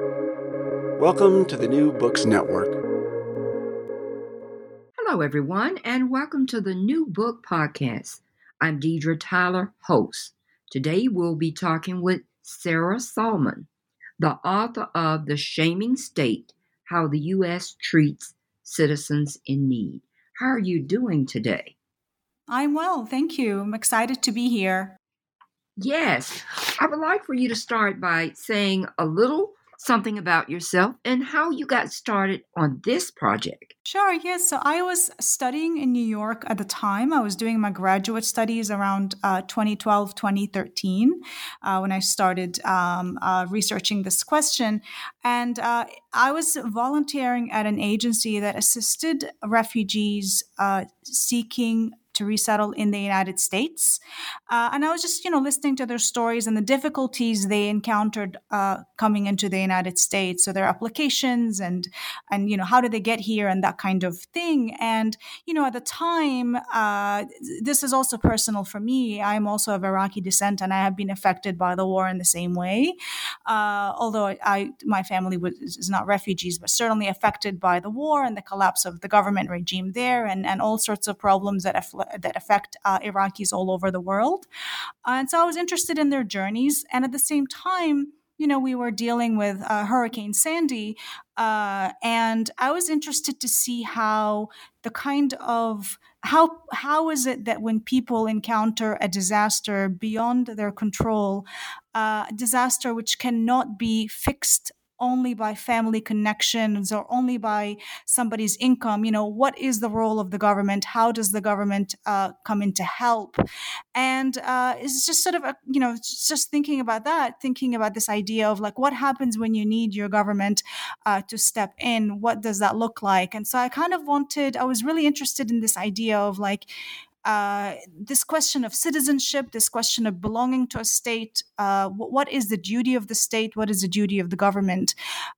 Welcome to the New Books Network. Hello, everyone, and welcome to the New Book Podcast. I'm Deidre Tyler, host. Today we'll be talking with Sara Salman, the author of The Shaming State How the U.S. Treats Citizens in Need. How are you doing today? I'm well, thank you. I'm excited to be here. Yes, I would like for you to start by saying a little something about yourself and how you got started on this project. Sure, yes. So I was studying in New York at the time. I was doing my graduate studies around uh, 2012, 2013, uh, when I started um, uh, researching this question. And uh, I was volunteering at an agency that assisted refugees uh, seeking to resettle in the United States. Uh, and I was just, you know, listening to their stories and the difficulties they encountered uh, coming into the United States. So their applications and, and, you know, how did they get here and that kind of thing. And, you know, at the time, uh, this is also personal for me. I'm also of Iraqi descent and I have been affected by the war in the same way. Uh, although I, my family was, is not refugees, but certainly affected by the war and the collapse of the government regime there and, and all sorts of problems that afflict that affect uh, Iraqis all over the world. and so I was interested in their journeys. And at the same time, you know, we were dealing with uh, Hurricane Sandy, uh, and I was interested to see how the kind of how how is it that when people encounter a disaster beyond their control, uh, disaster which cannot be fixed only by family connections or only by somebody's income you know what is the role of the government? How does the government uh, come in to help? And uh, it's just sort of a, you know just thinking about that thinking about this idea of like what happens when you need your government uh, to step in? What does that look like? And so i kind of wanted i was really interested in this idea of like uh, this question of citizenship, this question of belonging to a state, uh, what is the duty of the state, what is the duty of the government,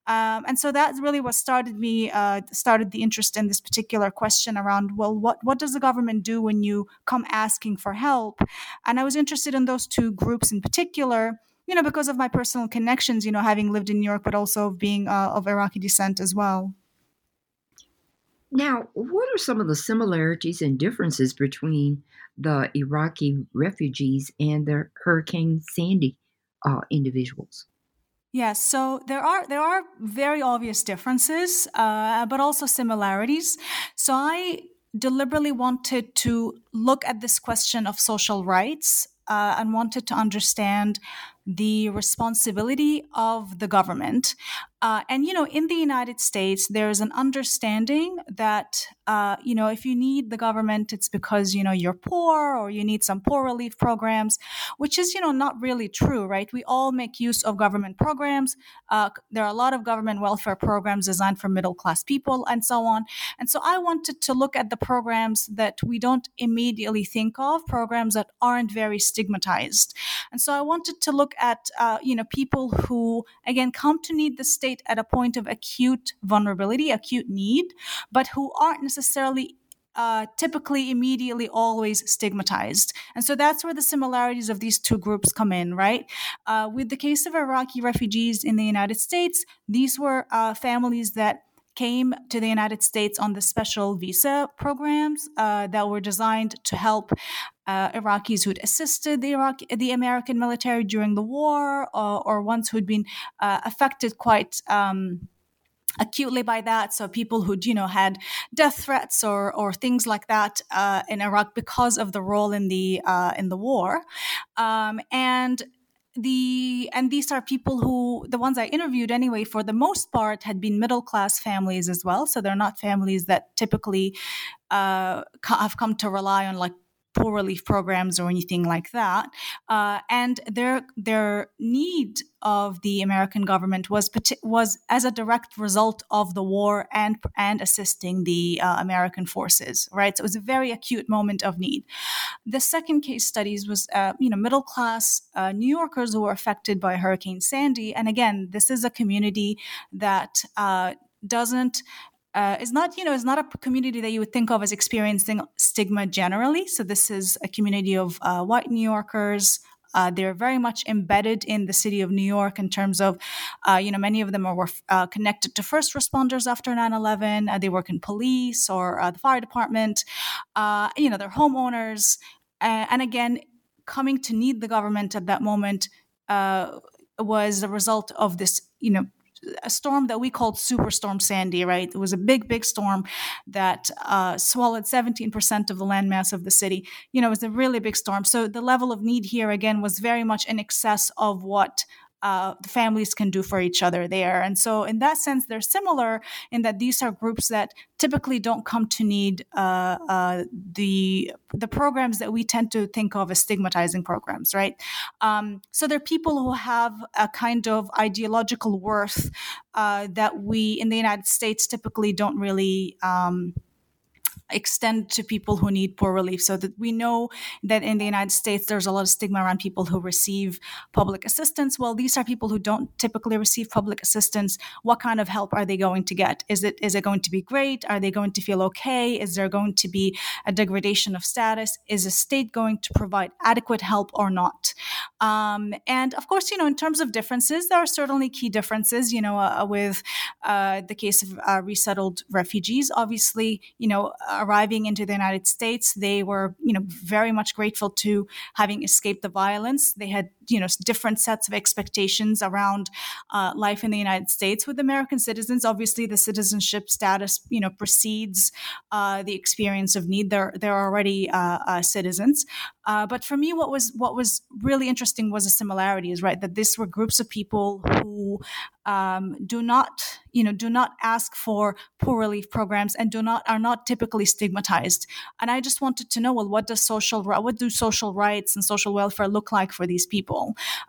um, and so that's really what started me, uh, started the interest in this particular question around, well, what what does the government do when you come asking for help, and I was interested in those two groups in particular. You know, because of my personal connections, you know, having lived in New York, but also being uh, of Iraqi descent as well. Now, what are some of the similarities and differences between the Iraqi refugees and the Hurricane Sandy uh, individuals? Yes, so there are there are very obvious differences, uh, but also similarities. So I deliberately wanted to look at this question of social rights uh, and wanted to understand the responsibility of the government. Uh, and, you know, in the United States, there's an understanding that, uh, you know, if you need the government, it's because, you know, you're poor or you need some poor relief programs, which is, you know, not really true, right? We all make use of government programs. Uh, there are a lot of government welfare programs designed for middle class people and so on. And so I wanted to look at the programs that we don't immediately think of, programs that aren't very stigmatized. And so I wanted to look at uh, you know people who again come to need the state at a point of acute vulnerability, acute need, but who aren't necessarily uh, typically immediately always stigmatized. And so that's where the similarities of these two groups come in, right? Uh, with the case of Iraqi refugees in the United States, these were uh, families that came to the United States on the special visa programs uh, that were designed to help uh, Iraqis who'd assisted the Iraq, the American military during the war, or, or ones who'd been uh, affected quite. Um, acutely by that. So people who'd you know had death threats or or things like that uh, in Iraq because of the role in the uh, in the war, um, and the and these are people who the ones i interviewed anyway for the most part had been middle class families as well so they're not families that typically uh, have come to rely on like poor relief programs or anything like that. Uh, and their their need of the American government was was as a direct result of the war and and assisting the uh, American forces. Right, so it was a very acute moment of need. The second case studies was uh, you know middle class uh, New Yorkers who were affected by Hurricane Sandy, and again, this is a community that uh, doesn't uh, is not you know is not a community that you would think of as experiencing stigma generally. So this is a community of uh, white New Yorkers. Uh, they're very much embedded in the city of New York in terms of, uh, you know, many of them are uh, connected to first responders after 9 11. Uh, they work in police or the fire department. you know, they're homeowners. and again, coming to need the government at that moment was a result of this, you know, a storm that we called Superstorm Sandy, right? It was a big, big storm that uh, swallowed 17% of the landmass of the city. You know, it was a really big storm. So the level of need here, again, was very much in excess of what uh, the families can do for each other there. And so, in that sense, they're similar in that these are groups that typically don't come to need uh, uh, the the programs that we tend to think of as stigmatizing programs, right? Um, so, they're people who have a kind of ideological worth uh, that we in the United States typically don't really. Um, extend to people who need poor relief. So that we know that in the United States there's a lot of stigma around people who receive public assistance. Well these are people who don't typically receive public assistance. What kind of help are they going to get? Is it is it going to be great? Are they going to feel okay? Is there going to be a degradation of status? Is the state going to provide adequate help or not? Um, and of course you know in terms of differences there are certainly key differences you know uh, with uh, the case of uh, resettled refugees. Obviously you know arriving into the United States, they were, you know, very much grateful to having escaped the violence. They had, you know, different sets of expectations around uh, life in the United States. With American citizens, obviously, the citizenship status, you know, precedes uh, the experience of need. They're they're already uh, uh citizens. Uh, but for me, what was what was really interesting was the similarities, right? That these were groups of people who um, do not, you know, do not ask for poor relief programs and do not are not typically stigmatized. And I just wanted to know, well, what does social what do social rights and social welfare look like for these people?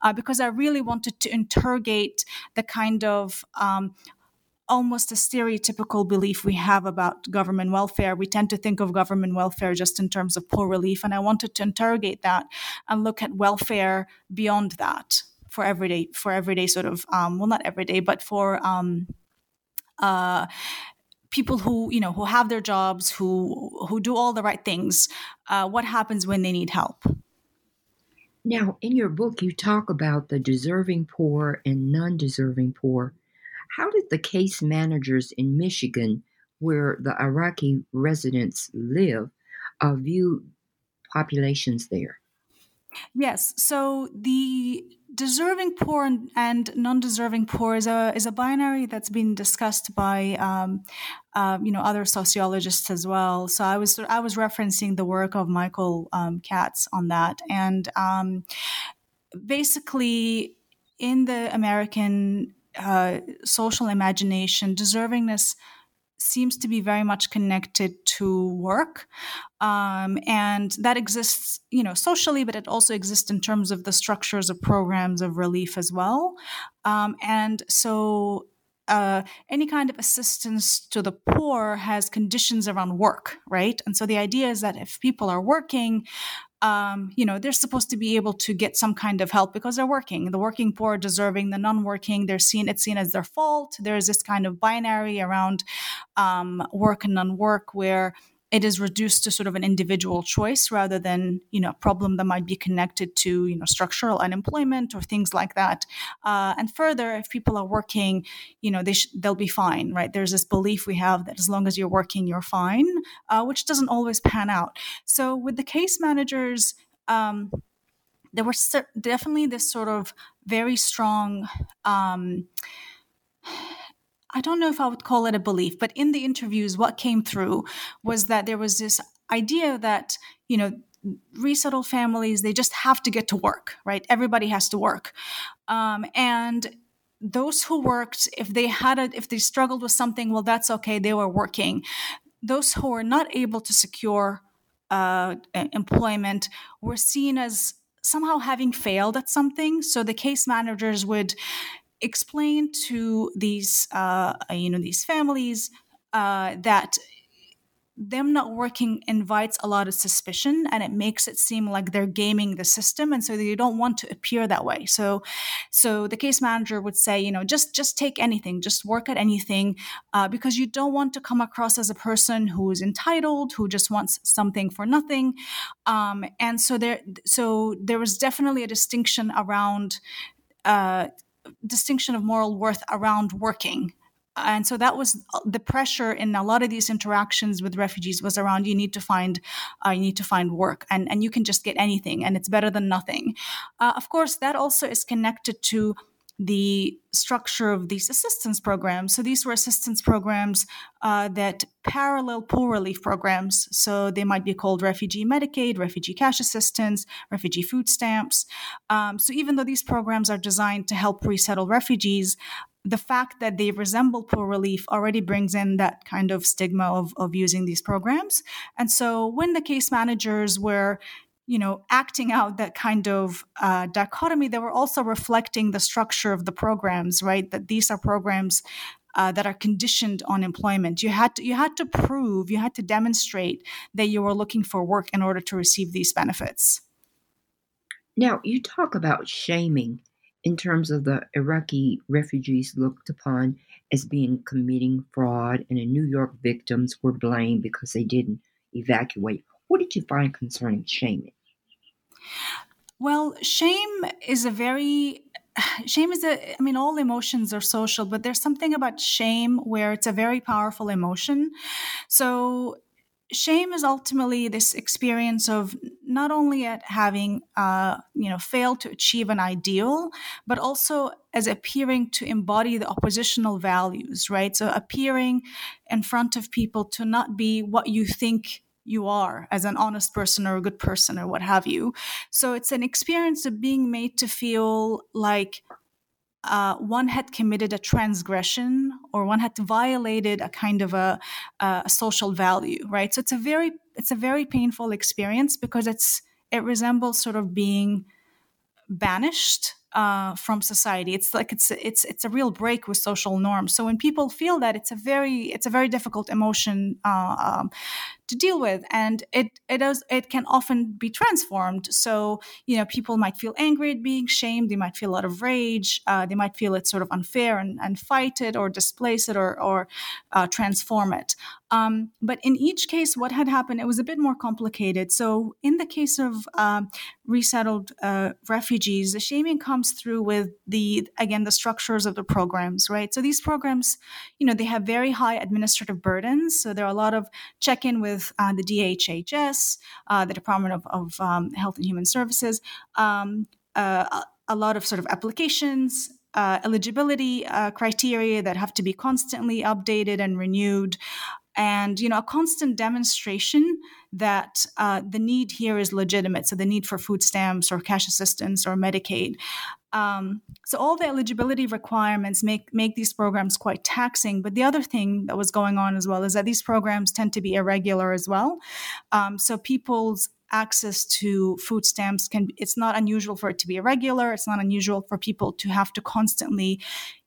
Uh, because I really wanted to interrogate the kind of um, almost a stereotypical belief we have about government welfare. We tend to think of government welfare just in terms of poor relief. And I wanted to interrogate that and look at welfare beyond that for everyday, for everyday sort of, um, well, not everyday, but for, um, uh, people who you know who have their jobs who who do all the right things uh, what happens when they need help now in your book you talk about the deserving poor and non-deserving poor how did the case managers in Michigan, where the Iraqi residents live, uh, view populations there? Yes. So the deserving poor and, and, non-deserving poor is a is a binary that's been discussed by um, uh, you know other sociologists as well. So I was I was referencing the work of Michael um, Katz on that, and um, basically in the American uh, social imagination, deservingness seems to be very much connected to work um, and that exists you know socially but it also exists in terms of the structures of programs of relief as well um, and so uh, any kind of assistance to the poor has conditions around work, right? And so the idea is that if people are working, um, you know, they're supposed to be able to get some kind of help because they're working. The working poor are deserving, the non-working, they're seen it's seen as their fault. There's this kind of binary around um, work and non-work where it is reduced to sort of an individual choice rather than you know a problem that might be connected to you know structural unemployment or things like that. Uh, and further if people are working you know they sh- they'll be fine right? There's this belief we have that as long as you're working you're fine uh, which doesn't always pan out. So with the case managers um, there was definitely this sort of very strong um, I don't know if I would call it a belief, but in the interviews, what came through was that there was this idea that, you know, resettled families, they just have to get to work, right? Everybody has to work. Um, and those who worked, if they had a, if they struggled with something, well, that's okay. They were working. Those who were not able to secure uh, employment were seen as somehow having failed at something. So the case managers would explain to these uh, you know these families uh, that them not working invites a lot of suspicion and it makes it seem like they're gaming the system and so they don't want to appear that way. So so the case manager would say you know just just take anything just work at anything uh, because you don't want to come across as a person who is entitled who just wants something for nothing. Um, and so there so there was definitely a distinction around uh, distinction of moral worth around working. And so that was uh, the pressure in a lot of these interactions with refugees was around you need to find uh, you need to find work and and you can just get anything and it's better than nothing. Uh, of course that also is connected to the structure of these assistance programs. So these were assistance programs uh, that parallel poor relief programs. So they might be called refugee Medicaid, refugee cash assistance, refugee food stamps. Um, so even though these programs are designed to help resettle refugees, the fact that they resemble poor relief already brings in that kind of stigma of, of using these programs. And so when the case managers were you know acting out that kind of uh, dichotomy they were also reflecting the structure of the programs right that these are programs uh, that are conditioned on employment you had to you had to prove you had to demonstrate that you were looking for work in order to receive these benefits now you talk about shaming in terms of the Iraqi refugees looked upon as being committing fraud, and the New York victims were blamed because they didn't evacuate. What did you find concerning shaming? Well, shame is a very shame is a i mean all emotions are social but there's something about shame where it's a very powerful emotion. So shame is ultimately this experience of not only at having uh, you know failed to achieve an ideal but also as appearing to embody the oppositional values right? So appearing in front of people to not be what you think you are as an honest person or a good person or what have you. So it's an experience of being made to feel like uh, one had committed a transgression or one had violated a kind of a, a, social value right? So it's a very it's a very painful experience because it's it resembles sort of being banished uh, from society. It's like it's it's it's a real break with social norms. So when people feel that, it's a very it's a very difficult emotion uh, um, to deal with, and it it does it can often be transformed. So you know people might feel angry at being shamed. They might feel a lot of rage. Uh, they might feel it's sort of unfair and, and fight it or displace it or or uh, transform it. Um, but in each case, what had happened, it was a bit more complicated. So in the case of um, resettled uh, refugees, the shaming comes through with the again the structures of the programs, right? So these programs, you know, they have very high administrative burdens. So there are a lot of check-in with uh, the DHHS, uh, the Department of, of um, Health and Human Services, um, uh, a lot of sort of applications. Uh, eligibility uh, criteria that have to be constantly updated and renewed and you know a constant demonstration that uh, the need here is legitimate. So the need for food stamps or cash assistance or medicaid. Um, so all the eligibility requirements make make these programs quite taxing. But the other thing that was going on as well is that these programs tend to be irregular as well. Um, so people's access to food stamps can it's not unusual for it to be irregular. It's not unusual for people to have to constantly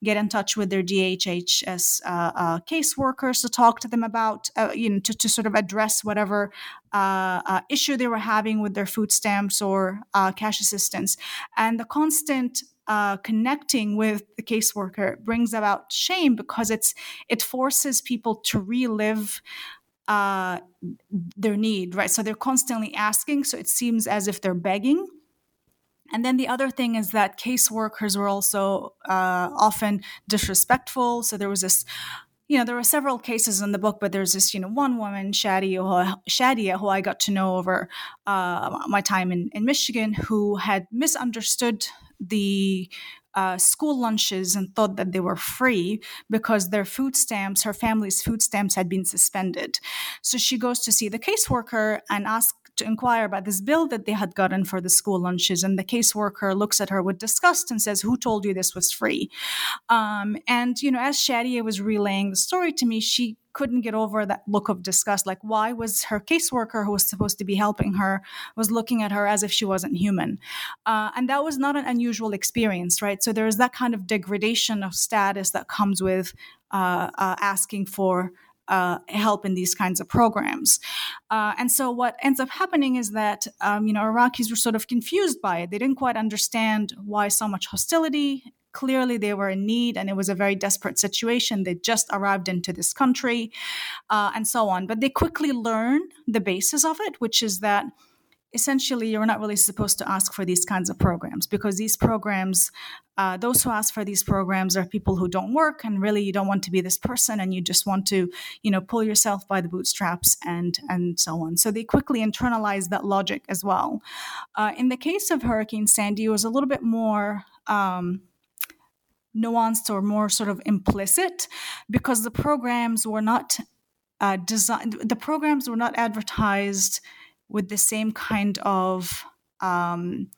get in touch with their DHHS uh, uh, caseworkers to talk to them about uh, you know to, to sort of address whatever uh, uh, issue they were having with their food stamps or uh, cash assistance. And the constant uh, connecting with the caseworker brings about shame because it's it forces people to relive uh, their need, right? So they're constantly asking. So it seems as if they're begging. And then the other thing is that caseworkers were also uh, often disrespectful. So there was this, you know, there were several cases in the book, but there's this, you know, one woman, Shadia, Shadia, who I got to know over uh, my time in, in Michigan, who had misunderstood the uh, school lunches and thought that they were free because their food stamps, her family's food stamps, had been suspended. So she goes to see the caseworker and asks to inquire about this bill that they had gotten for the school lunches. And the caseworker looks at her with disgust and says, Who told you this was free? Um, and, you know, as Shadia was relaying the story to me, she couldn't get over that look of disgust. Like, why was her caseworker, who was supposed to be helping her, was looking at her as if she wasn't human? Uh, and that was not an unusual experience, right? So there's that kind of degradation of status that comes with uh, uh, asking for uh, help in these kinds of programs. Uh, and so what ends up happening is that um, you know Iraqis were sort of confused by it. They didn't quite understand why so much hostility. Clearly, they were in need, and it was a very desperate situation. They just arrived into this country, uh, and so on. But they quickly learn the basis of it, which is that essentially you're not really supposed to ask for these kinds of programs because these programs uh, those who ask for these programs are people who don't work and really you don't want to be this person and you just want to you know pull yourself by the bootstraps and and so on. So they quickly internalize that logic as well. Uh, in the case of hurricane sandy it was a little bit more um, nuanced or more sort of implicit because the programs were not uh, designed the programs were not advertised with the same kind of um,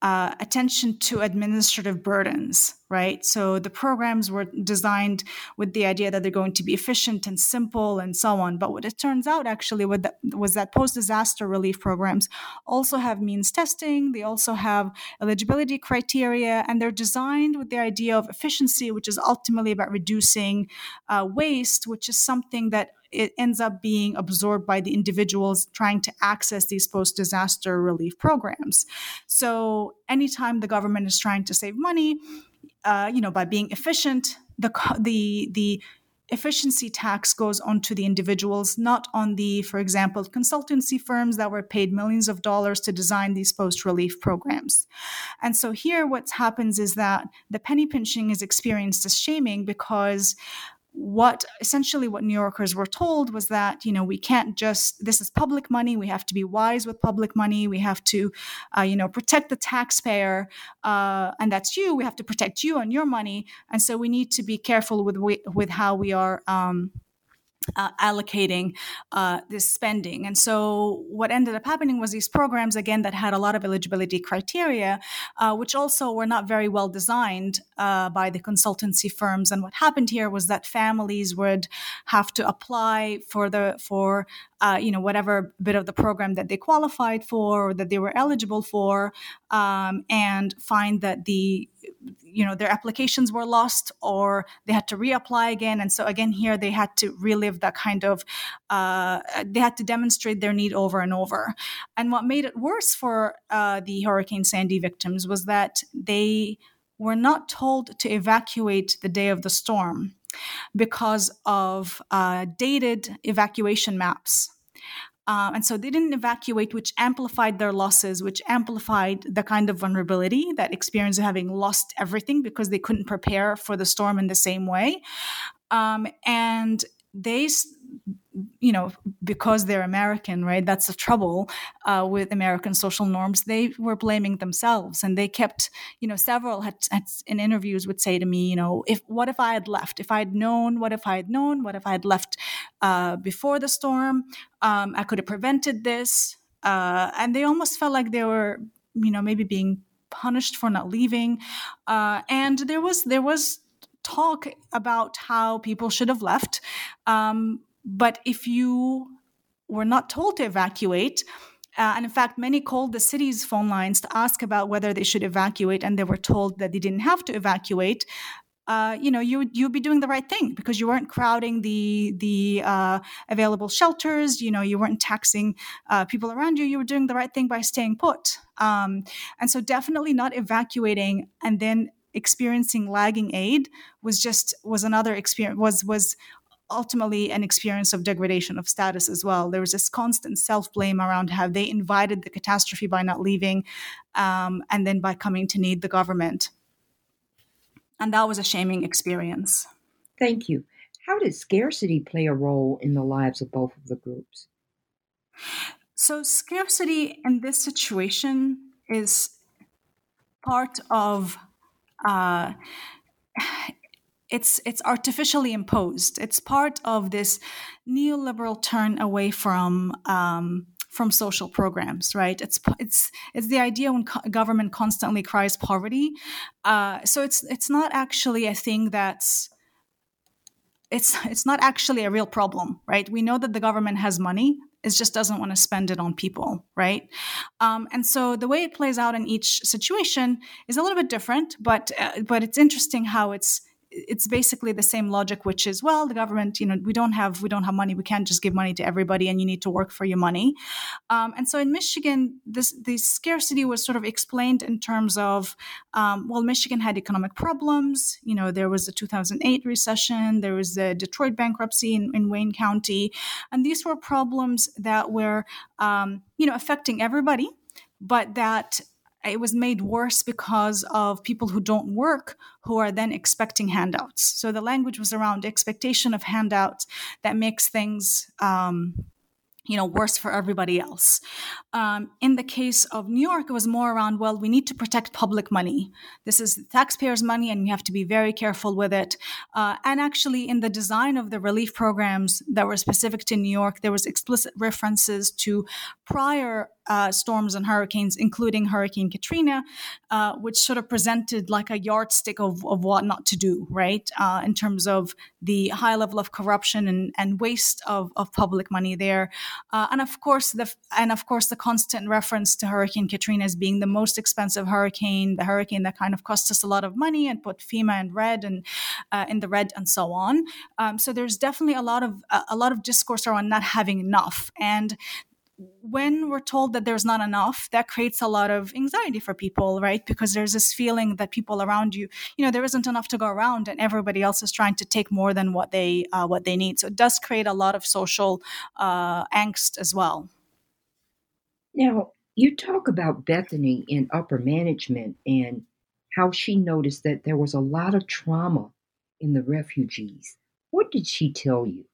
uh, attention to administrative burdens, right? So the programs were designed with the idea that they're going to be efficient and simple and so on. But what it turns out actually was that post disaster relief programs also have means testing, they also have eligibility criteria, and they're designed with the idea of efficiency, which is ultimately about reducing uh, waste, which is something that it ends up being absorbed by the individuals trying to access these post disaster relief programs. So, anytime the government is trying to save money, uh, you know, by being efficient, the the the efficiency tax goes onto the individuals, not on the, for example, consultancy firms that were paid millions of dollars to design these post relief programs. And so here, what happens is that the penny pinching is experienced as shaming because what essentially what New Yorkers were told was that you know we can't just this is public money we have to be wise with public money we have to uh, you know protect the taxpayer uh, and that's you we have to protect you and your money and so we need to be careful with with how we are um, uh, allocating uh, this spending. And so, what ended up happening was these programs, again, that had a lot of eligibility criteria, uh, which also were not very well designed uh, by the consultancy firms. And what happened here was that families would have to apply for the for uh, you know whatever bit of the program that they qualified for or that they were eligible for, um, and find that the you know their applications were lost or they had to reapply again. And so again here they had to relive that kind of uh, they had to demonstrate their need over and over. And what made it worse for uh, the hurricane sandy victims was that they were not told to evacuate the day of the storm because of uh, dated evacuation maps um, and so they didn't evacuate, which amplified their losses, which amplified the kind of vulnerability, that experience of having lost everything because they couldn't prepare for the storm in the same way. Um, and they you know, because they're American, right? That's the trouble uh, with American social norms. They were blaming themselves, and they kept, you know, several had, had, in interviews would say to me, you know, if what if I had left? If I had known, what if I had known? What if I had left uh, before the storm? Um, I could have prevented this. Uh, and they almost felt like they were, you know, maybe being punished for not leaving. Uh, and there was there was talk about how people should have left. Um, but if you were not told to evacuate, uh, and in fact, many called the city's phone lines to ask about whether they should evacuate, and they were told that they didn't have to evacuate. Uh, you know, you you'd be doing the right thing because you weren't crowding the the uh, available shelters. You know, you weren't taxing uh, people around you. You were doing the right thing by staying put. Um, and so, definitely not evacuating and then experiencing lagging aid was just was another experience was was ultimately an experience of degradation of status as well. There was this constant self blame around how they invited the catastrophe by not leaving um, and then by coming to need the government. And that was a shaming experience. Thank you. How did scarcity play a role in the lives of both of the groups? So, scarcity in this situation is part of uh, it's it's artificially imposed. It's part of this neoliberal turn away from um, from social programs, right? It's it's it's the idea when co- government constantly cries poverty. Uh, so it's it's not actually a thing that's it's it's not actually a real problem, right? We know that the government has money. It just doesn't want to spend it on people, right? Um, and so the way it plays out in each situation is a little bit different, but uh, but it's interesting how it's it's basically the same logic which is well the government you know we don't have we don't have money. We can't just give money to everybody and you need to work for your money. Um, and so in michigan this the scarcity was sort of explained in terms of um, well michigan had economic problems. You know there was a 2008 recession. There was the detroit bankruptcy in, in wayne county. And these were problems that were um, you know affecting everybody but that it was made worse because of people who don't work who are then expecting handouts. So the language was around expectation of handouts that makes things um, you know worse for everybody else. Um, in the case of new york it was more around well we need to protect public money. This is taxpayers money and we have to be very careful with it. Uh, and actually in the design of the relief programs that were specific to new york there was explicit references to prior uh, storms and hurricanes, including Hurricane Katrina, uh, which sort of presented like a yardstick of, of what not to do, right? Uh, in terms of the high level of corruption and, and waste of, of public money there, uh, and of course the and of course the constant reference to Hurricane Katrina as being the most expensive hurricane, the hurricane that kind of cost us a lot of money and put FEMA in red and uh, in the red and so on. Um, so there's definitely a lot of a lot of discourse around not having enough and when we're told that there's not enough, that creates a lot of anxiety for people, right? Because there's this feeling that people around you, you know, there isn't enough to go around, and everybody else is trying to take more than what they uh, what they need. So it does create a lot of social uh, angst as well. Now, you talk about Bethany in upper management and how she noticed that there was a lot of trauma in the refugees. What did she tell you?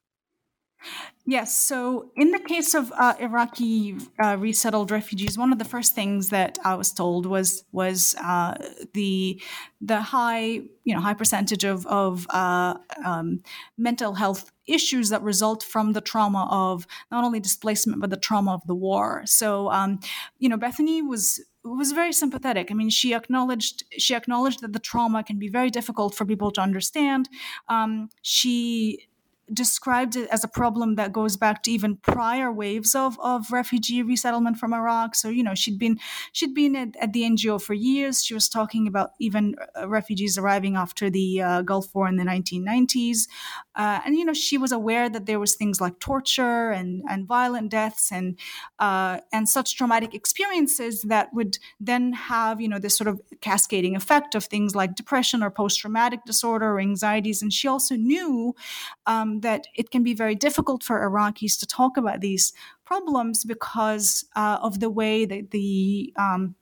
Yes. So, in the case of uh, Iraqi uh, resettled refugees, one of the first things that I was told was was uh, the the high you know high percentage of of uh, um, mental health issues that result from the trauma of not only displacement but the trauma of the war. So, um, you know, Bethany was was very sympathetic. I mean, she acknowledged she acknowledged that the trauma can be very difficult for people to understand. Um, she described it as a problem that goes back to even prior waves of, of refugee resettlement from Iraq. So, you know, she'd been she'd been at, at the NGO for years. She was talking about even uh, refugees arriving after the uh, Gulf War in the 1990s. Uh, and, you know, she was aware that there was things like torture and, and violent deaths and, uh, and such traumatic experiences that would then have, you know, this sort of cascading effect of things like depression or post-traumatic disorder or anxieties. And she also knew um, that it can be very difficult for Iraqis to talk about these problems because uh, of the way that the um,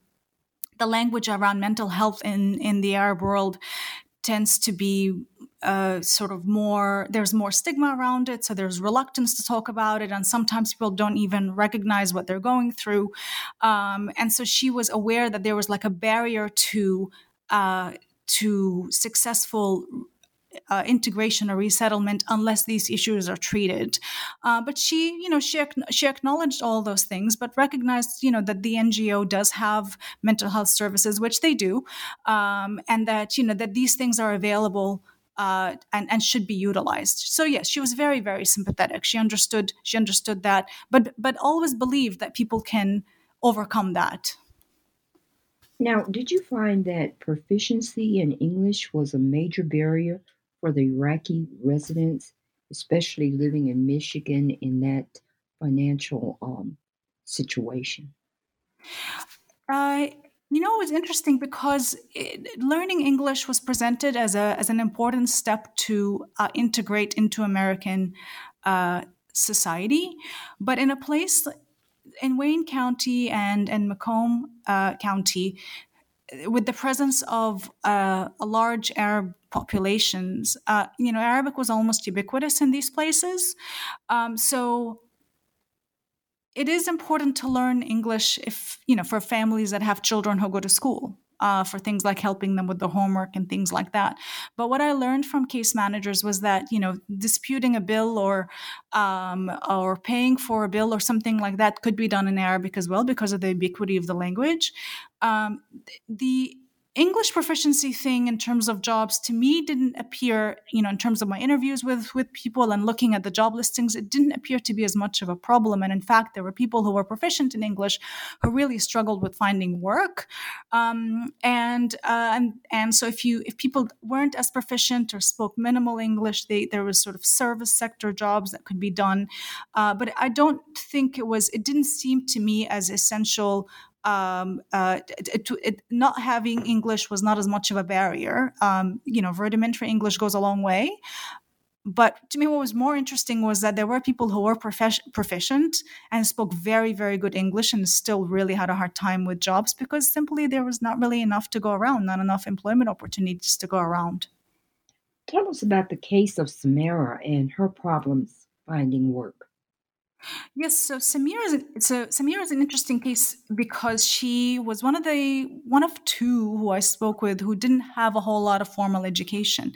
the language around mental health in in the Arab world tends to be uh, sort of more there's more stigma around it so there's reluctance to talk about it and sometimes people don't even recognize what they're going through. Um, and so she was aware that there was like a barrier to uh, to successful uh, integration or resettlement unless these issues are treated. Uh, but she, you know, she she acknowledged all those things, but recognized, you know, that the NGO does have mental health services, which they do, um, and that you know that these things are available. Uh, and, and should be utilized. So yes, she was very very sympathetic. She understood she understood that, but but always believed that people can overcome that. Now, did you find that proficiency in English was a major barrier for the Iraqi residents, especially living in Michigan in that financial um, situation? Uh, you know, it was interesting because it, learning English was presented as a as an important step to uh, integrate into American uh, society, but in a place in Wayne County and and Macomb uh, County, with the presence of uh, a large Arab populations, uh, you know, Arabic was almost ubiquitous in these places. Um, so it is important to learn English if, you know, for families that have children who go to school. Uh, for things like helping them with the homework and things like that. But what I learned from case managers was that you know disputing a bill or um, or paying for a bill or something like that could be done in Arabic as well because of the ubiquity of the language. Um, the English proficiency thing in terms of jobs to me didn't appear, you know, in terms of my interviews with with people and looking at the job listings, it didn't appear to be as much of a problem. And in fact, there were people who were proficient in English who really struggled with finding work. Um, and uh, and and so if you if people weren't as proficient or spoke minimal English, they there was sort of service sector jobs that could be done. Uh, but I don't think it was. It didn't seem to me as essential um, uh, it, it, not having English was not as much of a barrier. Um, you know, rudimentary English goes a long way. But to me, what was more interesting was that there were people who were prof- proficient and spoke very, very good English and still really had a hard time with jobs because simply there was not really enough to go around, not enough employment opportunities to go around. Tell us about the case of Samara and her problems finding work. Yes, so Samira is so Samira is an interesting case because she was one of the one of two who I spoke with who didn't have a whole lot of formal education,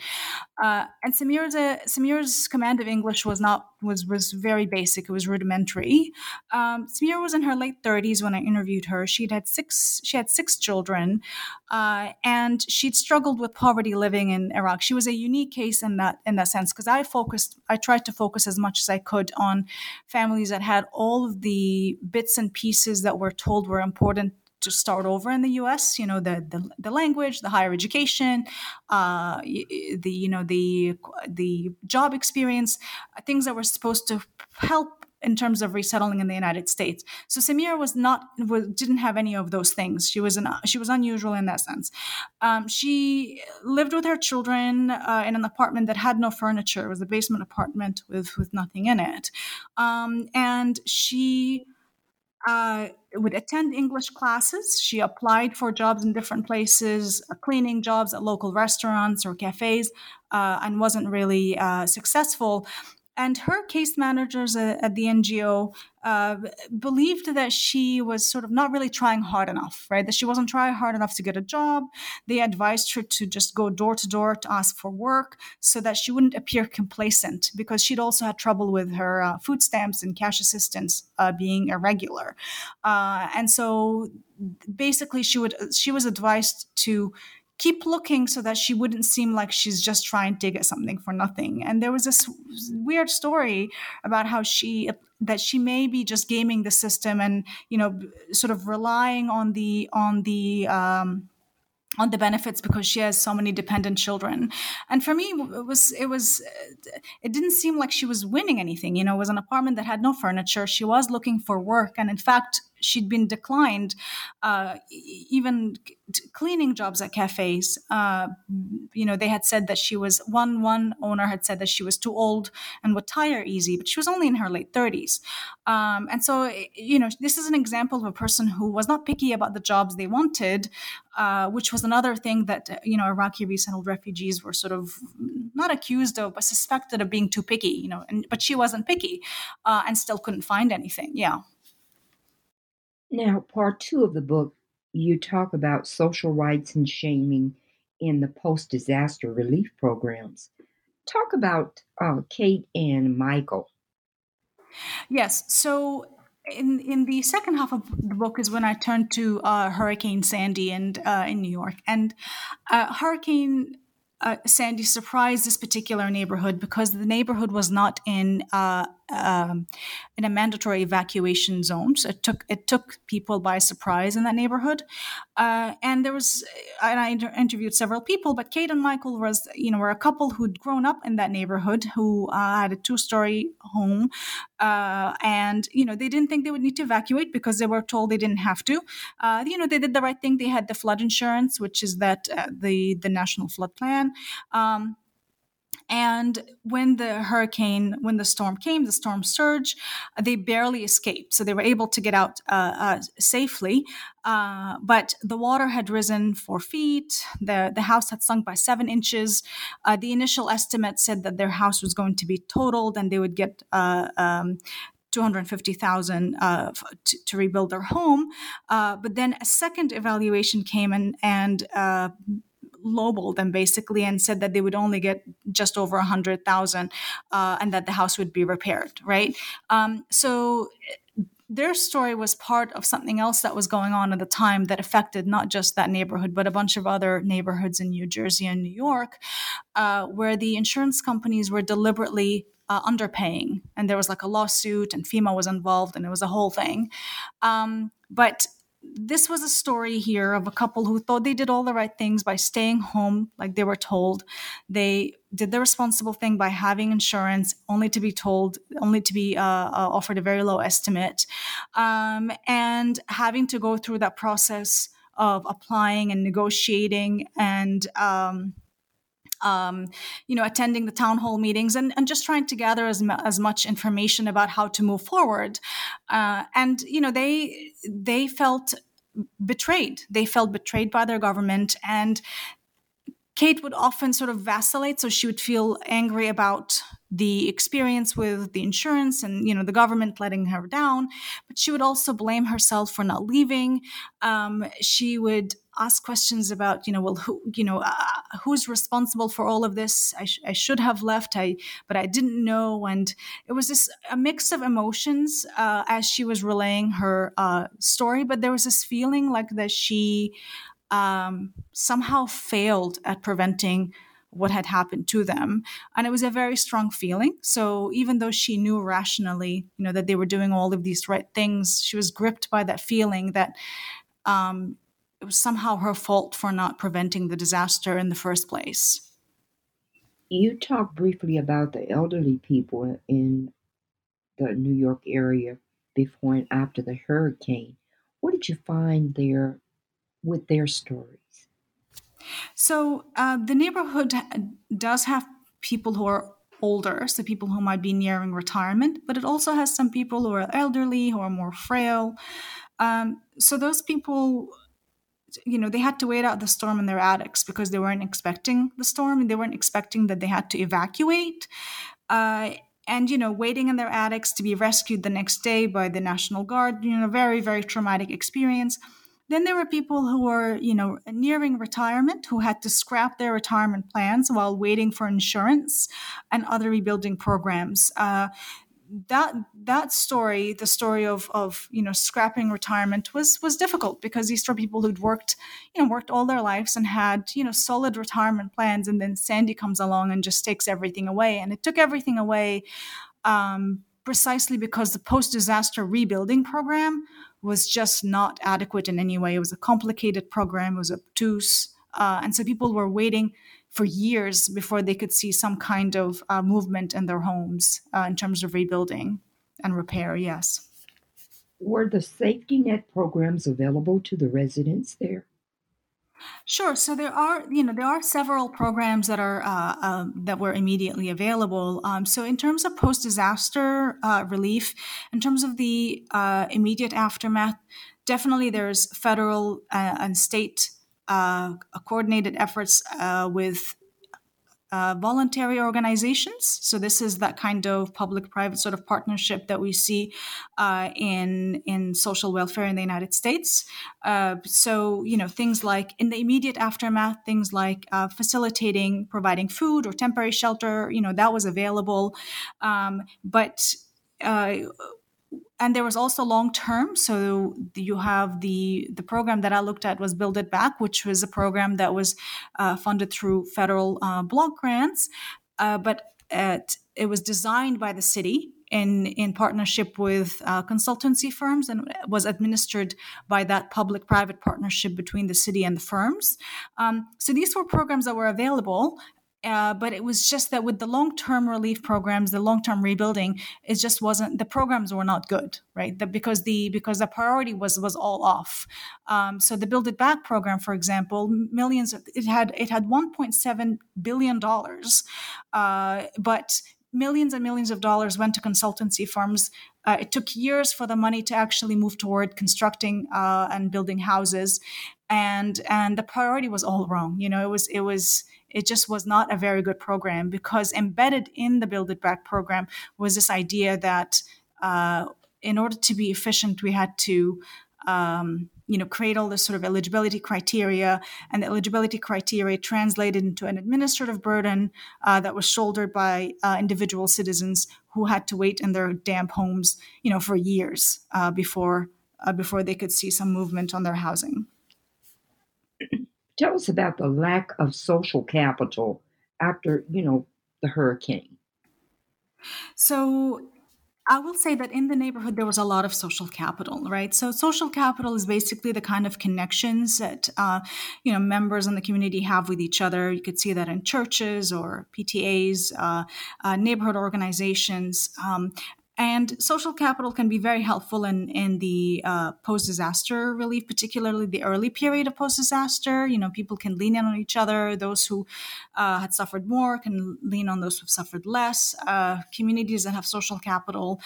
uh, and Samira's a, Samira's command of English was not was was very basic. It was rudimentary. Um, was in her late thirties when I interviewed her. She'd had six she had six children, uh, and she'd struggled with poverty living in Iraq. She was a unique case in that in that sense because I focused I tried to focus as much as I could on family families that had all of the bits and pieces that we're told were important to start over in the U.S. You know, the the, the language, the higher education, uh, the you know the the job experience, things that were supposed to help in terms of resettling in the United States. So Samira was not was, didn't have any of those things. She was an, she was unusual in that sense. Um, she lived with her children uh, in an apartment that had no furniture. It was a basement apartment with with nothing in it, um, and she. Uh, would attend English classes. She applied for jobs in different places, uh, cleaning jobs at local restaurants or cafes, uh, and wasn't really uh, successful and her case managers at the NGO uh, believed that she was sort of not really trying hard enough, right? That she wasn't trying hard enough to get a job. They advised her to just go door to door to ask for work so that she wouldn't appear complacent because she'd also had trouble with her uh, food stamps and cash assistance uh, being irregular. Uh, and so basically she would she was advised to keep looking so that she wouldn't seem like she's just trying to get something for nothing. And there was this weird story about how she that she may be just gaming the system and you know sort of relying on the on the um, on the benefits because she has so many dependent children. And for me it was it was it didn't seem like she was winning anything. You know it was an apartment that had no furniture. She was looking for work. And in fact she'd been declined uh, even cleaning jobs at cafes uh, you know they had said that she was one one owner had said that she was too old and would tire easy but she was only in her late 30s um, and so you know this is an example of a person who was not picky about the jobs they wanted uh, which was another thing that you know iraqi resettled refugees were sort of not accused of but suspected of being too picky you know and, but she wasn't picky uh, and still couldn't find anything yeah now, part two of the book, you talk about social rights and shaming in the post disaster relief programs. Talk about uh, Kate and Michael. Yes. So in in the second half of the book is when I turned to uh, Hurricane Sandy and uh, in New York, and uh, Hurricane uh, Sandy surprised this particular neighborhood because the neighborhood was not in uh, um, in a mandatory evacuation zone. So it took it took people by surprise in that neighborhood. Uh, and there was, and I inter- interviewed several people, but Kate and Michael was, you know, were a couple who'd grown up in that neighborhood who uh, had a two story home, uh, and you know they didn't think they would need to evacuate because they were told they didn't have to. Uh, you know they did the right thing. They had the flood insurance, which is that uh, the the national flood plan. Um, and when the hurricane, when the storm came, the storm surge, they barely escaped. So they were able to get out uh, uh, safely. Uh, but the water had risen four feet. The, the house had sunk by seven inches. Uh, the initial estimate said that their house was going to be totaled and they would get uh, um, 250,000 uh, to, rebuild their home. Uh, but then a second evaluation came and, and uh, lowballed them basically and said that they would only get just over a hundred thousand uh, and that the house would be repaired right um, so their story was part of something else that was going on at the time that affected not just that neighborhood, but a bunch of other neighborhoods in New Jersey and New York, uh, where the insurance companies were deliberately uh, underpaying. And there was like a lawsuit, and FEMA was involved, and it was a whole thing. Um, but this was a story here of a couple who thought they did all the right things by staying home like they were told. They did the responsible thing by having insurance, only to be told, only to be uh, uh, offered a very low estimate, um, and having to go through that process of applying and negotiating and um, um, you know, attending the town hall meetings and, and just trying to gather as, as much information about how to move forward. Uh, and, you know, they, they felt betrayed. They felt betrayed by their government and Kate would often sort of vacillate, so she would feel angry about the experience with the insurance and you know the government letting her down. But she would also blame herself for not leaving. Um, she would ask questions about you know well who you know uh, who's responsible for all of this I, sh- I, should have left i but i didn't know and it was this a mix of emotions uh, as she was relaying her uh, story but there was this feeling like that she um, somehow failed at preventing what had happened to them. And it was a very strong feeling. So even though she knew rationally you know that they were doing all of these right things she was gripped by that feeling that um, it was somehow her fault for not preventing the disaster in the first place. You talked briefly about the elderly people in the new york area before and after the hurricane. What did you find there with their stories? So uh, the neighborhood does have people who are older, so people who might be nearing retirement, but it also has some people who are elderly, who are more frail. Um, so those people, you know, they had to wait out the storm in their attics because they weren't expecting the storm and they weren't expecting that they had to evacuate. Uh, and you know waiting in their attics to be rescued the next day by the national guard you know very very traumatic experience then there were people who were, you know, nearing retirement who had to scrap their retirement plans while waiting for insurance and other rebuilding programs. Uh, that that story, the story of of you know scrapping retirement, was was difficult because these were people who'd worked, you know, worked all their lives and had you know solid retirement plans, and then Sandy comes along and just takes everything away, and it took everything away. Um, precisely because the post disaster rebuilding program was just not adequate in any way. It was a complicated program, it was obtuse. Uh, and so people were waiting for years before they could see some kind of uh, movement in their homes uh, in terms of rebuilding and repair, yes. Were the safety net programs available to the residents there? Sure. So there are, you know, there are several programs that are uh, uh, that were immediately available. Um, so in terms of post-disaster uh, relief, in terms of the uh, immediate aftermath, definitely there's federal uh, and state uh, coordinated efforts with uh, voluntary organizations. So this is that kind of public-private sort of partnership that we see uh, in in social welfare in the United States. Uh, so you know things like in the immediate aftermath, things like uh, facilitating providing food or temporary shelter. You know that was available, um, but uh, and there was also long term. So you have the the program that i looked at was build it back which was a program that was uh, funded through federal uh, block grants. Uh, but it, it was designed by the city in in partnership with uh, consultancy firms and was administered by that public private partnership between the city and the firms. Um, so these were programs that were available uh, but it was just that with the long-term relief programs, the long-term rebuilding, it just wasn't. The programs were not good, right? The, because the because the priority was was all off. Um, so the Build It Back program, for example, millions. Of, It had it had 1.7 billion dollars, uh, but millions and millions of dollars went to consultancy firms. Uh, it took years for the money to actually move toward constructing uh, and building houses, and and the priority was all wrong. You know, it was it was it just was not a very good program because embedded in the Build It Back program was this idea that uh, in order to be efficient, we had to um, you know create all this sort of eligibility criteria and the eligibility criteria translated into an administrative burden uh, that was shouldered by uh, individual citizens who had to wait in their damp homes you know for years uh, before uh, before they could see some movement on their housing tell us about the lack of social capital after you know the hurricane so I will say that in the neighborhood there was a lot of social capital, right? So social capital is basically the kind of connections that uh, you know members in the community have with each other. You could see that in churches or PTAs, uh, uh, neighborhood organizations, um, and social capital can be very helpful in, in the uh, post disaster relief, particularly the early period of post disaster. You know, people can lean in on each other. Those who uh, had suffered more can lean on those who've suffered less. Uh, communities that have social capital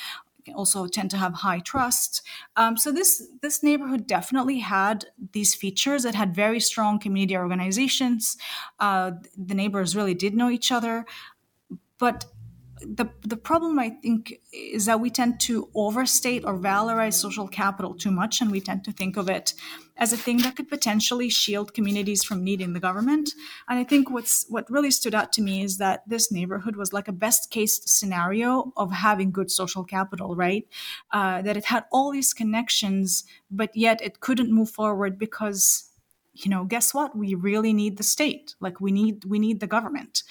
also tend to have high trust. Um, so this this neighborhood definitely had these features. It had very strong community organizations. Uh, the neighbors really did know each other, but the the problem I think is that we tend to overstate or valorize social capital too much, and we tend to think of it as a thing that could potentially shield communities from needing the government. And I think what's what really stood out to me is that this neighborhood was like a best case scenario of having good social capital, right? Uh, that it had all these connections, but yet it couldn't move forward because you know guess what? We really need the state. Like we need we need the government.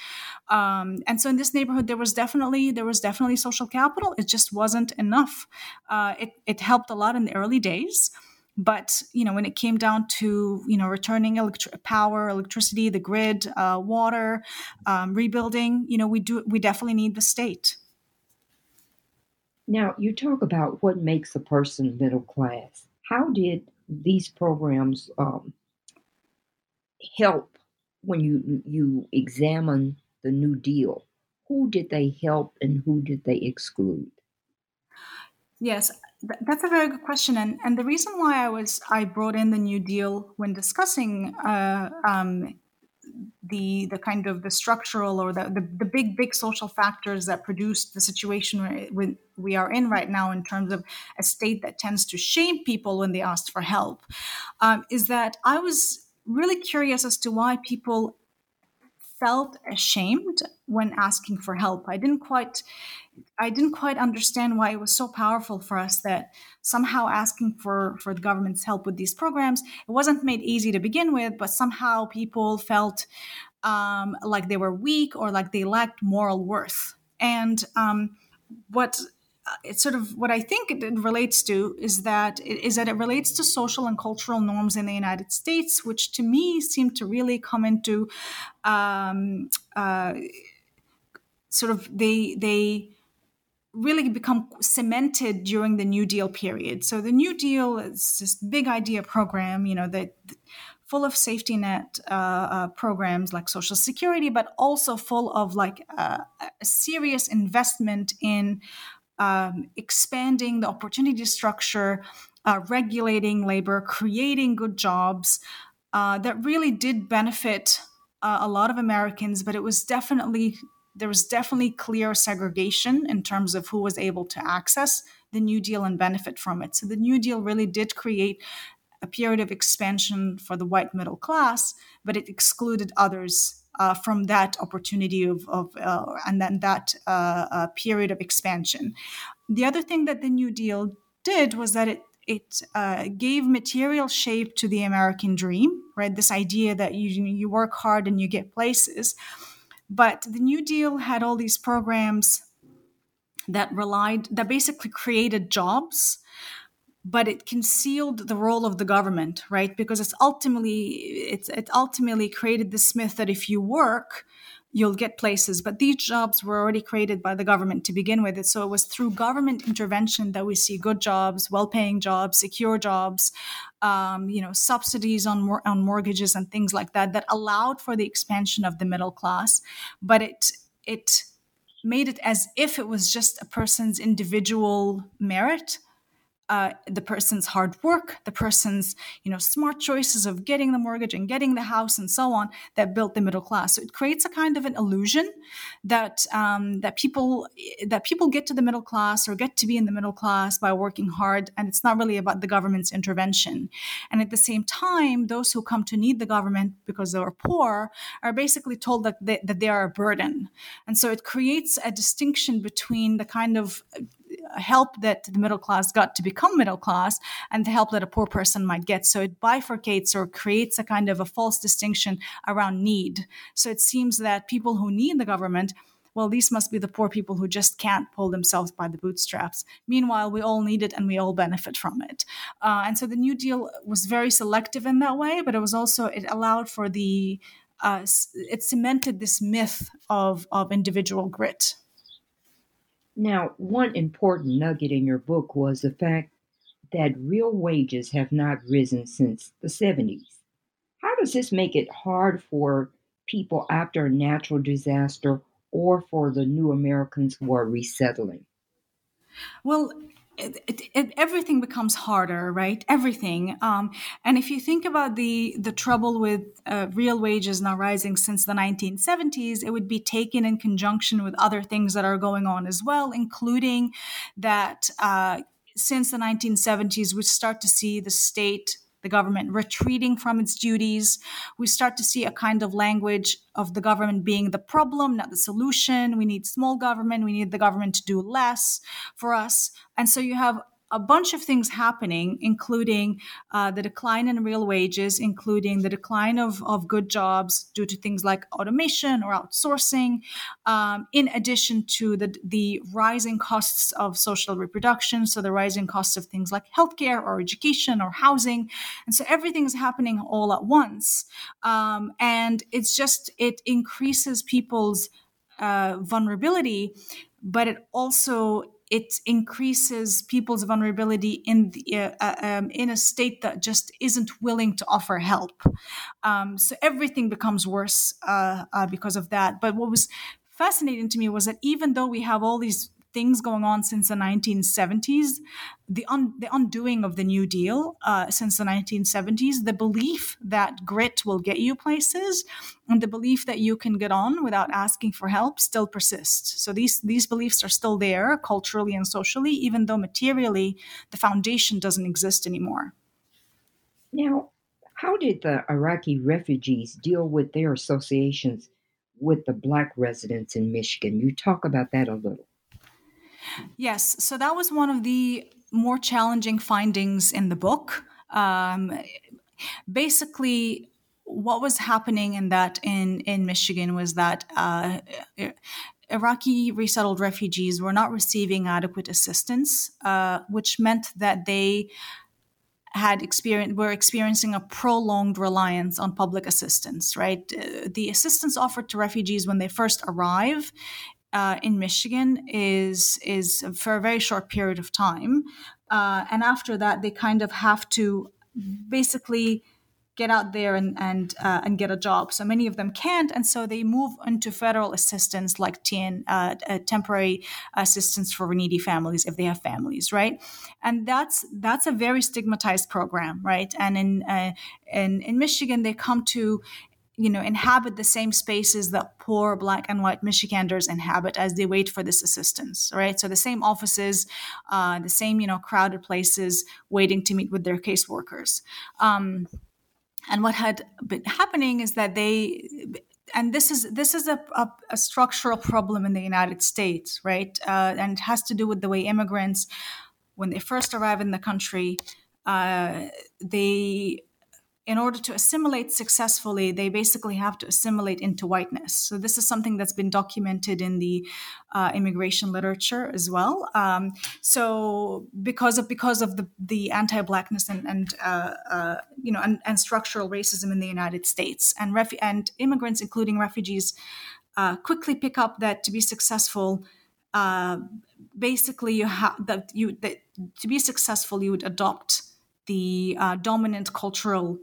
Um, and so in this neighborhood there was definitely there was definitely social capital. It just wasn't enough. Uh, it, it helped a lot in the early days. But you know when it came down to you know returning electri- power electricity the grid uh, water um, rebuilding you know we do we definitely need the state. Now you talk about what makes a person middle class. How did these programs um, help when you you examine the New Deal? Who did they help and who did they exclude? Yes, that's a very good question, and and the reason why I was I brought in the New Deal when discussing uh, um, the the kind of the structural or the, the, the big big social factors that produced the situation we, we are in right now in terms of a state that tends to shame people when they ask for help um, is that I was really curious as to why people felt ashamed when asking for help. I didn't quite I didn't quite understand why it was so powerful for us that somehow asking for for the government's help with these programs it wasn't made easy to begin with, but somehow people felt um, like they were weak or like they lacked moral worth. And um, what it's sort of what I think it relates to is that is that it relates to social and cultural norms in the United States, which to me seem to really come into um, uh, sort of they they really become cemented during the New Deal period. So the New Deal is this big idea program, you know, that full of safety net uh, uh, programs like Social Security, but also full of like uh, a serious investment in um, expanding the opportunity structure, uh, regulating labor, creating good jobs uh, that really did benefit uh, a lot of Americans, but it was definitely there was definitely clear segregation in terms of who was able to access the New Deal and benefit from it. So the New Deal really did create a period of expansion for the white middle class, but it excluded others uh, from that opportunity of, of uh, and then that uh, uh, period of expansion. The other thing that the New Deal did was that it it uh, gave material shape to the American dream, right? This idea that you you work hard and you get places. But the New Deal had all these programs that relied that basically created jobs but it concealed the role of the government right? Because it's ultimately it's it ultimately created this myth that if you work you'll get places. But these jobs were already created by the government to begin with. So it was through government intervention that we see good jobs well-paying jobs secure jobs um, you know subsidies on mor- on mortgages and things like that that allowed for the expansion of the middle class. But it it made it as if it was just a person's individual merit uh, the person's hard work, the person's you know smart choices of getting the mortgage and getting the house and so on that built the middle class. So it creates a kind of an illusion that um, that people that people get to the middle class or get to be in the middle class by working hard, and it's not really about the government's intervention. And at the same time, those who come to need the government because they are poor are basically told that they, that they are a burden, and so it creates a distinction between the kind of help that the middle class got to become middle class and the help that a poor person might get. So it bifurcates or creates a kind of a false distinction around need. So it seems that people who need the government well, these must be the poor people who just can't pull themselves by the bootstraps. Meanwhile, we all need it and we all benefit from it. Uh, and so the New Deal was very selective in that way, but it was also, it allowed for the, uh, it cemented this myth of, of individual grit. Now, one important nugget in your book was the fact that real wages have not risen since the 70s. How does this make it hard for people after a natural disaster or for the new Americans who are resettling? Well, it, it, everything becomes harder, right? Everything. Um, and if you think about the the trouble with uh, real wages not rising since the 1970s, it would be taken in conjunction with other things that are going on as well, including that uh, since the 1970s, we start to see the state the government retreating from its duties. We start to see a kind of language of the government being the problem, not the solution. We need small government. We need the government to do less for us. And so you have a bunch of things happening, including uh, the decline in real wages, including the decline of, of good jobs due to things like automation or outsourcing, um, in addition to the, the rising costs of social reproduction, so the rising costs of things like healthcare or education or housing. And so everything is happening all at once. Um, and it's just, it increases people's uh, vulnerability, but it also it increases people's vulnerability in the, uh, uh, um, in a state that just isn't willing to offer help. Um, so everything becomes worse uh, uh because of that. But what was fascinating to me was that even though we have all these things going on since the 1970s, the, un- the undoing of the New Deal uh, since the 1970s, the belief that grit will get you places, and the belief that you can get on without asking for help still persists. So these these beliefs are still there culturally and socially, even though materially the foundation doesn't exist anymore. Now, how did the Iraqi refugees deal with their associations with the Black residents in Michigan? You talk about that a little. Yes, so that was one of the more challenging findings in the book. Um, basically, what was happening in that in in Michigan was that uh, Iraqi resettled refugees were not receiving adequate assistance, uh, which meant that they had experienced were experiencing a prolonged reliance on public assistance right uh, the assistance offered to refugees when they first arrive uh, in Michigan is is for a very short period of time, uh, and after that they kind of have to basically get out there and and uh, and get a job. So many of them can't, and so they move into federal assistance like TANF, uh, temporary assistance for needy families if they have families, right? And that's that's a very stigmatized program, right? And in uh, in in Michigan, they come to you know inhabit the same spaces that poor black and white michiganders inhabit as they wait for this assistance right? So the same offices uh, the same you know crowded places waiting to meet with their caseworkers. Um, and what had been happening is that they and this is this is a, a, a structural problem in the united states right? Uh, and it has to do with the way immigrants when they first arrive in the country uh, they in order to assimilate successfully, they basically have to assimilate into whiteness. So this is something that's been documented in the uh, immigration literature as well. Um, so because of because of the, the anti-blackness and, and uh, uh, you know and, and, structural racism in the United States and ref- and immigrants, including refugees, uh, quickly pick up that to be successful. Uh, basically, you have that you that to be successful, you would adopt the uh, dominant cultural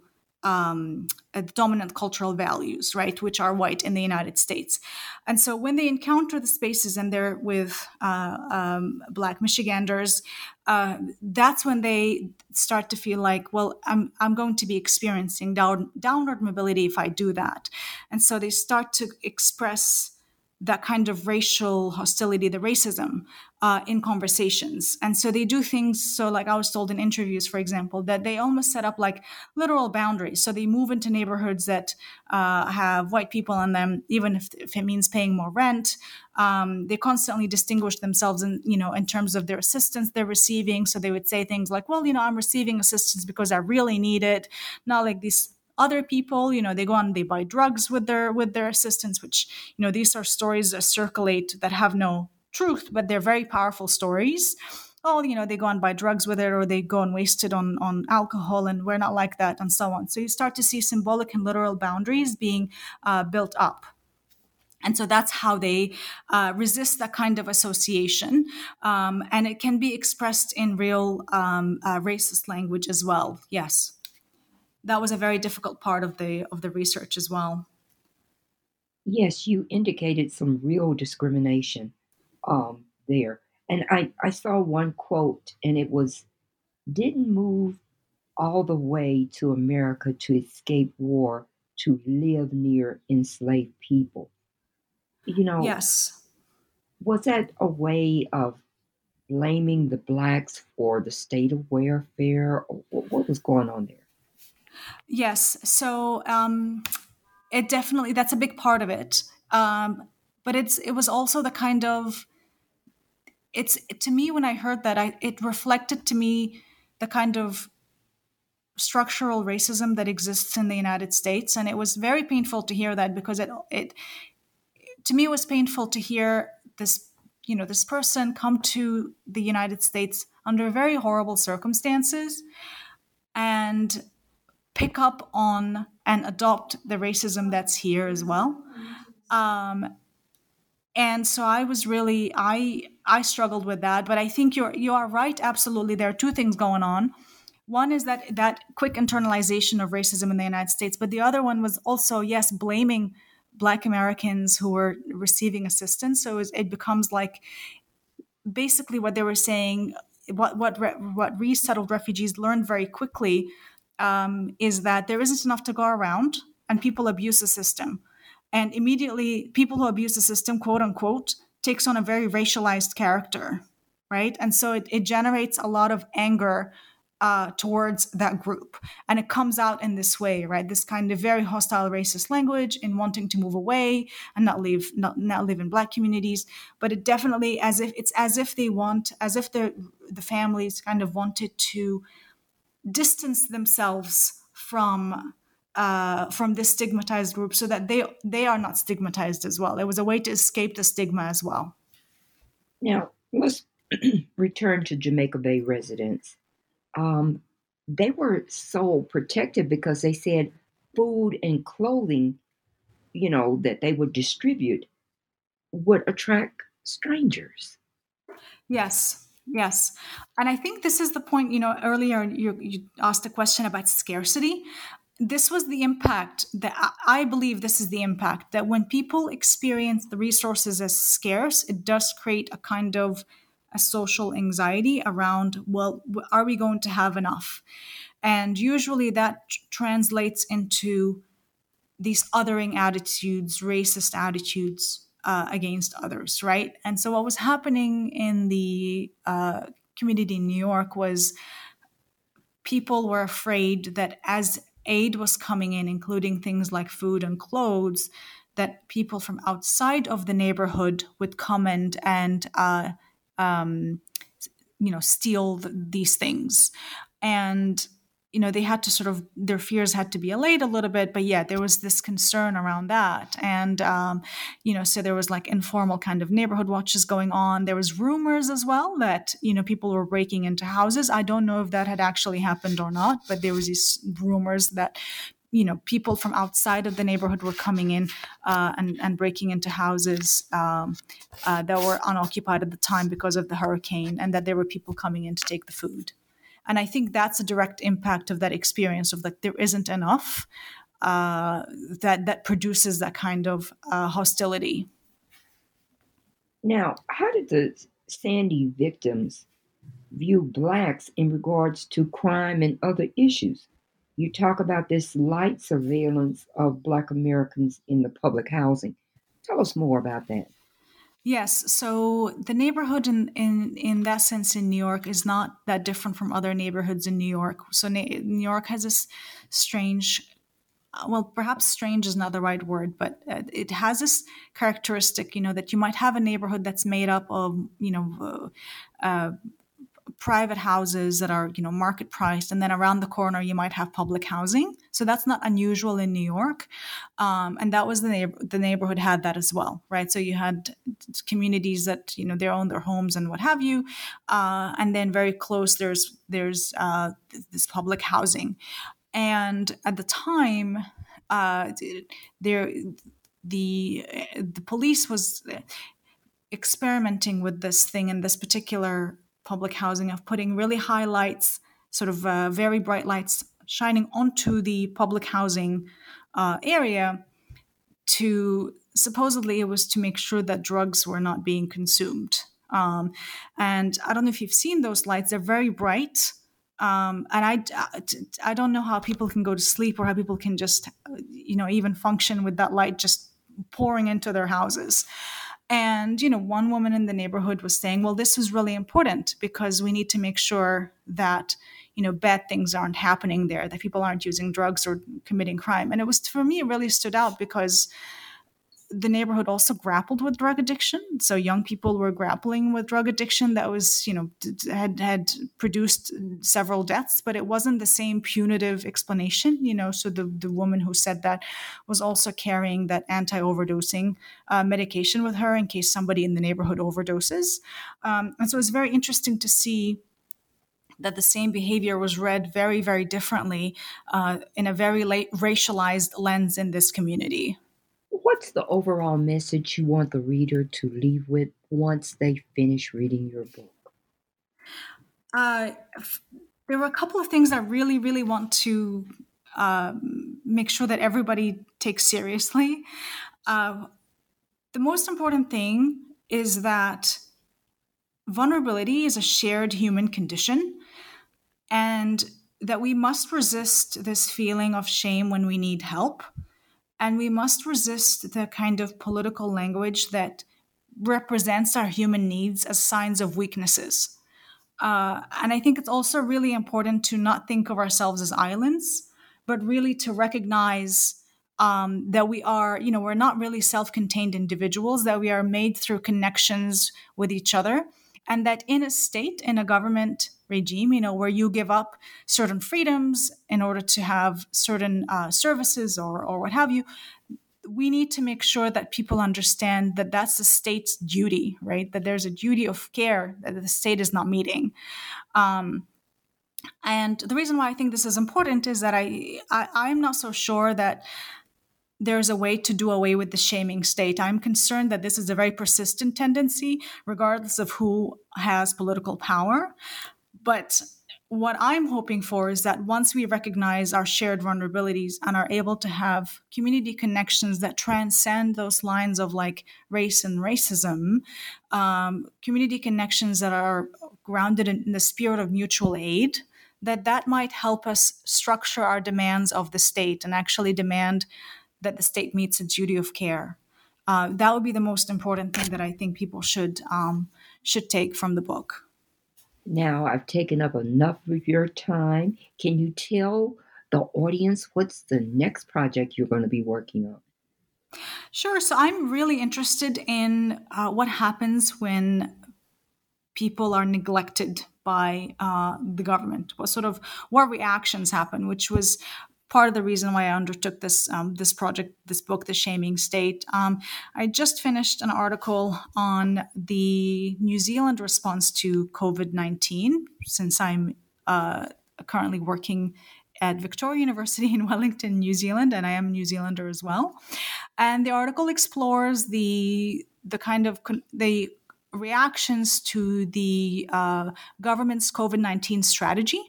um, uh, dominant cultural values, right, which are white in the United States. And so when they encounter the spaces and they're with uh, um, Black Michiganders, uh, that's when they start to feel like, well, I'm, I'm going to be experiencing down, downward mobility if I do that. And so they start to express that kind of racial hostility, the racism uh, in conversations. And so they do things. So, like I was told in interviews, for example, that they almost set up like literal boundaries. So they move into neighborhoods that uh, have white people in them, even if, if it means paying more rent. Um, they constantly distinguish themselves in, you know, in terms of their assistance they're receiving. So they would say things like, well, you know, I'm receiving assistance because I really need it, not like these other people you know they go on they buy drugs with their with their assistants which you know these are stories that circulate that have no truth but they're very powerful stories oh you know they go and buy drugs with it or they go and waste it on on alcohol and we're not like that and so on so you start to see symbolic and literal boundaries being uh, built up and so that's how they uh, resist that kind of association. Um, and it can be expressed in real um, uh, racist language as well. Yes that was a very difficult part of the of the research as well. Yes, you indicated some real discrimination um, there, and I I saw one quote, and it was, "Didn't move all the way to America to escape war to live near enslaved people." You know, yes, was that a way of blaming the blacks for the state of welfare? Or what was going on there? Yes. So um, it definitely that's a big part of it. Um, but it's it was also the kind of it's to me when I heard that I it reflected to me the kind of structural racism that exists in the United States, and it was very painful to hear that because it it to me it was painful to hear this you know this person come to the United States under very horrible circumstances and pick up on and adopt the racism that's here as well. Um, and so I was really I I struggled with that, but I think you're you are right. Absolutely, there are two things going on. One is that that quick internalization of racism in the United States, but the other one was also yes, blaming Black Americans who were receiving assistance. So it becomes like basically what they were saying. What what what resettled refugees learned very quickly um, is that there isn't enough to go around and people abuse the system. And immediately, people who abuse the system, quote unquote, takes on a very racialized character, right? And so it, it generates a lot of anger uh, towards that group. And it comes out in this way, right? This kind of very hostile racist language in wanting to move away and not live, not, not live in black communities. But it definitely as if it's as if they want, as if the the families kind of wanted to distance themselves from uh, from this stigmatized group so that they they are not stigmatized as well. It was a way to escape the stigma as well. Now let's return to Jamaica Bay residents. Um, they were so protected because they said food and clothing, you know, that they would distribute would attract strangers. Yes, Yes. And I think this is the point, you know, earlier you, you asked a question about scarcity. This was the impact that I believe this is the impact that when people experience the resources as scarce, it does create a kind of a social anxiety around, well, are we going to have enough? And usually that translates into these othering attitudes, racist attitudes, uh, against others, right? And so what was happening in the uh, community in New York was people were afraid that as aid was coming in, including things like food and clothes, that people from outside of the neighborhood would come and and uh, um, you know steal these things, and you know they had to sort of their fears had to be allayed a little bit but yeah there was this concern around that. And um, you know so there was like informal kind of neighborhood watches going on. There was rumors as well that you know people were breaking into houses. I don't know if that had actually happened or not but there was these rumors that you know people from outside of the neighborhood were coming in uh, and, and breaking into houses um, uh, that were unoccupied at the time because of the hurricane and that there were people coming in to take the food and I think that's a direct impact of that experience of like there isn't enough. uh, that that produces that kind of uh, hostility. Now, how did the Sandy victims view blacks in regards to crime and other issues? You talk about this light surveillance of black Americans in the public housing. Tell us more about that. Yes, so the neighborhood in, in in that sense in New York is not that different from other neighborhoods in New York. So New York has this strange well, perhaps strange is not the right word, but uh, it has this characteristic, you know, that you might have a neighborhood that's made up of, you know, uh, uh, private houses that are, you know, market priced, and then around the corner you might have public housing. So that's not unusual in New York, um, and that was the neighbor- the neighborhood had that as well, right? So you had communities that you know they own their homes and what have you, uh, and then very close there's there's uh, this public housing. And at the time, uh, there the the police was experimenting with this thing in this particular public housing of putting really high lights, sort of uh, very bright lights, shining onto the public housing uh, area to supposedly it was to make sure that drugs were not being consumed. Um, and I don't know if you've seen those lights; they're very bright. Um, and I, I don't know how people can go to sleep or how people can just, you know, even function with that light just pouring into their houses. And, you know, one woman in the neighborhood was saying, well, this is really important because we need to make sure that, you know, bad things aren't happening there, that people aren't using drugs or committing crime. And it was, for me, it really stood out because the neighborhood also grappled with drug addiction. So young people were grappling with drug addiction that was, you know, had had produced several deaths, but it wasn't the same punitive explanation, you know. So the the woman who said that was also carrying that anti-overdosing uh, medication with her in case somebody in the neighborhood overdoses. Um, and so it's very interesting to see that the same behavior was read very, very differently uh, in a very racialized lens in this community what's the overall message you want the reader to leave with once they finish reading your book? Uh, there were a couple of things I really, really want to um, make sure that everybody takes seriously. Uh, the most important thing is that vulnerability is a shared human condition and that we must resist this feeling of shame when we need help and we must resist the kind of political language that represents our human needs as signs of weaknesses. Uh, and I think it's also really important to not think of ourselves as islands, but really to recognize um, that we are, you know, we're not really self contained individuals, that we are made through connections with each other, and that in a state, in a government regime, you know, where you give up certain freedoms in order to have certain uh, services or, or what have you, we need to make sure that people understand that that's the state's duty, right? That there's a duty of care that the state is not meeting. Um, and the reason why I think this is important is that I, I I'm not so sure that there's a way to do away with the shaming state. I'm concerned that this is a very persistent tendency, regardless of who has political power. But what I'm hoping for is that once we recognize our shared vulnerabilities and are able to have community connections that transcend those lines of like race and racism, um, community connections that are grounded in, in the spirit of mutual aid, that that might help us structure our demands of the state and actually demand that the state meets its duty of care. Uh, that would be the most important thing that I think people should um, should take from the book. Now I've taken up enough of your time. Can you tell the audience what's the next project you're going to be working on? Sure. So I'm really interested in uh, what happens when people are neglected by uh, the government. What sort of what reactions happen? Which was part of the reason why I undertook this um, this project, this book, The Shaming State. Um, I just finished an article on the New Zealand response to COVID nineteen, since I'm uh, currently working at Victoria University in Wellington, New Zealand, and I am a New Zealander as well. And the article explores the the kind of con- the reactions to the uh, government's COVID 19 strategy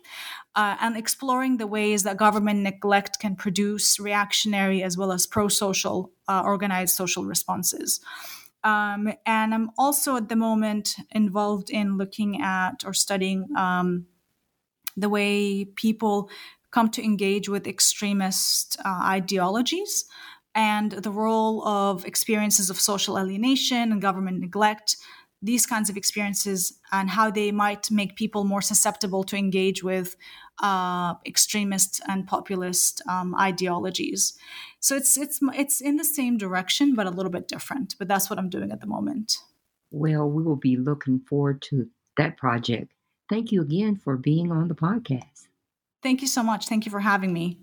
uh, and exploring the ways that government neglect can produce reactionary as well as pro social, uh, organized social responses. Um, and I'm also at the moment involved in looking at or studying um, the way people come to engage with extremist uh, ideologies and the role of experiences of social alienation and government neglect these kinds of experiences and how they might make people more susceptible to engage with uh, extremist and populist um, ideologies. So it's it's it's in the same direction, but a little bit different. But that's what I'm doing at the moment. Well, we will be looking forward to that project. Thank you again for being on the podcast. Thank you so much. Thank you for having me.